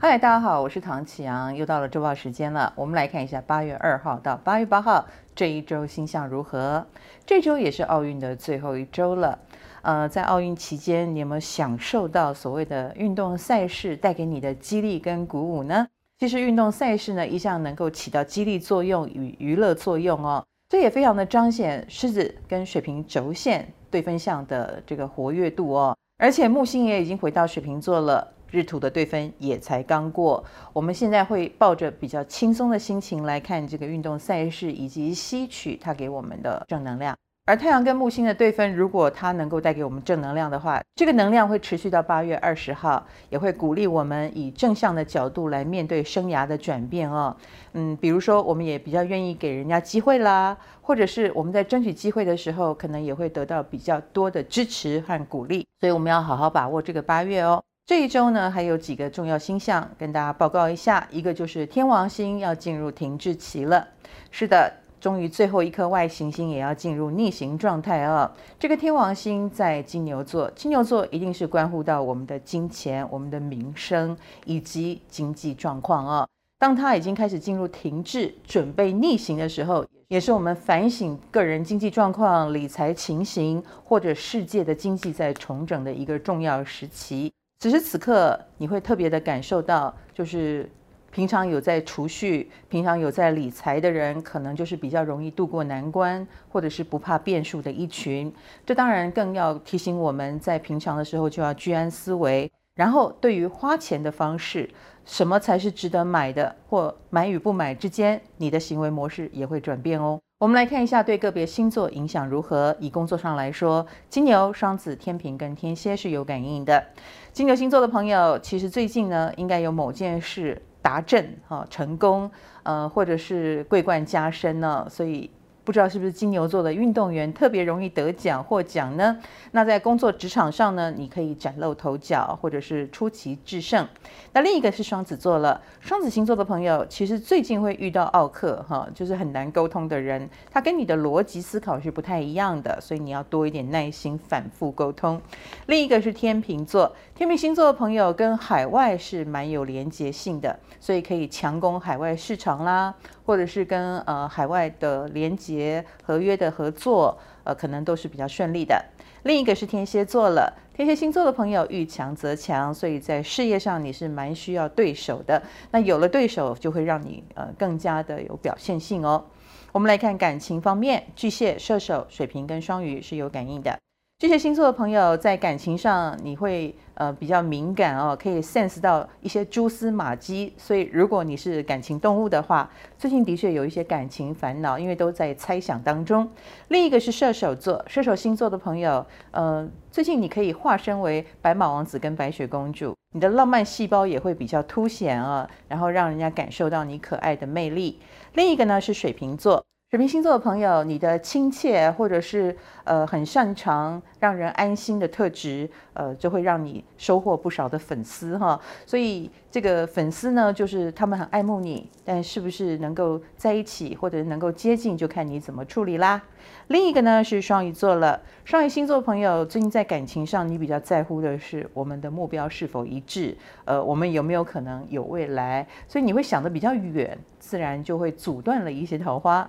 嗨，大家好，我是唐启阳，又到了周报时间了。我们来看一下八月二号到八月八号这一周星象如何。这周也是奥运的最后一周了。呃，在奥运期间，你有没有享受到所谓的运动赛事带给你的激励跟鼓舞呢？其实运动赛事呢，一向能够起到激励作用与娱乐作用哦。这也非常的彰显狮子跟水瓶轴线对分项的这个活跃度哦。而且木星也已经回到水瓶座了。日土的对分也才刚过，我们现在会抱着比较轻松的心情来看这个运动赛事，以及吸取它给我们的正能量。而太阳跟木星的对分，如果它能够带给我们正能量的话，这个能量会持续到八月二十号，也会鼓励我们以正向的角度来面对生涯的转变哦。嗯，比如说，我们也比较愿意给人家机会啦，或者是我们在争取机会的时候，可能也会得到比较多的支持和鼓励。所以我们要好好把握这个八月哦。这一周呢，还有几个重要星象跟大家报告一下。一个就是天王星要进入停滞期了。是的，终于最后一颗外行星也要进入逆行状态啊。这个天王星在金牛座，金牛座一定是关乎到我们的金钱、我们的名声以及经济状况啊。当它已经开始进入停滞、准备逆行的时候，也是我们反省个人经济状况、理财情形或者世界的经济在重整的一个重要时期。此时此刻，你会特别的感受到，就是平常有在储蓄、平常有在理财的人，可能就是比较容易度过难关，或者是不怕变数的一群。这当然更要提醒我们在平常的时候就要居安思危，然后对于花钱的方式，什么才是值得买的，或买与不买之间，你的行为模式也会转变哦。我们来看一下对个别星座影响如何。以工作上来说，金牛、双子、天平跟天蝎是有感应的。金牛星座的朋友，其实最近呢，应该有某件事达阵哈成功，呃，或者是桂冠加身呢，所以。不知道是不是金牛座的运动员特别容易得奖获奖呢？那在工作职场上呢，你可以崭露头角，或者是出奇制胜。那另一个是双子座了，双子星座的朋友其实最近会遇到奥客哈，就是很难沟通的人，他跟你的逻辑思考是不太一样的，所以你要多一点耐心，反复沟通。另一个是天秤座，天秤星座的朋友跟海外是蛮有连结性的，所以可以强攻海外市场啦。或者是跟呃海外的连结合约的合作，呃，可能都是比较顺利的。另一个是天蝎座了，天蝎星座的朋友遇强则强，所以在事业上你是蛮需要对手的。那有了对手，就会让你呃更加的有表现性哦。我们来看感情方面，巨蟹、射手、水瓶跟双鱼是有感应的。巨蟹星座的朋友在感情上，你会呃比较敏感哦，可以 sense 到一些蛛丝马迹。所以如果你是感情动物的话，最近的确有一些感情烦恼，因为都在猜想当中。另一个是射手座，射手星座的朋友，呃，最近你可以化身为白马王子跟白雪公主，你的浪漫细胞也会比较凸显啊，然后让人家感受到你可爱的魅力。另一个呢是水瓶座。水瓶星座的朋友，你的亲切或者是呃很擅长让人安心的特质，呃，就会让你收获不少的粉丝哈。所以这个粉丝呢，就是他们很爱慕你，但是不是能够在一起或者能够接近，就看你怎么处理啦。另一个呢是双鱼座了，双鱼星座朋友最近在感情上，你比较在乎的是我们的目标是否一致，呃，我们有没有可能有未来？所以你会想得比较远，自然就会阻断了一些桃花。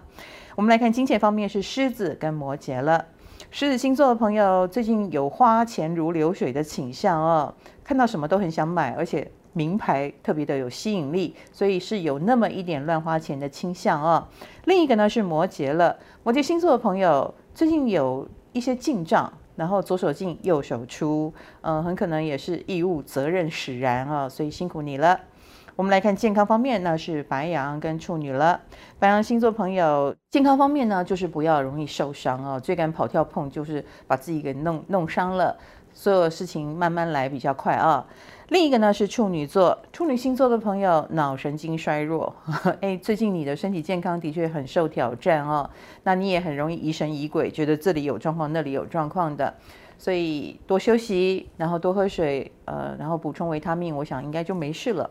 我们来看金钱方面是狮子跟摩羯了。狮子星座的朋友最近有花钱如流水的倾向哦，看到什么都很想买，而且名牌特别的有吸引力，所以是有那么一点乱花钱的倾向哦。另一个呢是摩羯了，摩羯星座的朋友最近有一些进账，然后左手进右手出，嗯、很可能也是义务责任使然啊、哦，所以辛苦你了。我们来看健康方面，那是白羊跟处女了。白羊星座朋友健康方面呢，就是不要容易受伤哦，最敢跑跳碰就是把自己给弄弄伤了。所有事情慢慢来比较快啊。另一个呢是处女座，处女星座的朋友脑神经衰弱，哎，最近你的身体健康的确很受挑战哦。那你也很容易疑神疑鬼，觉得这里有状况，那里有状况的。所以多休息，然后多喝水，呃，然后补充维他命，我想应该就没事了。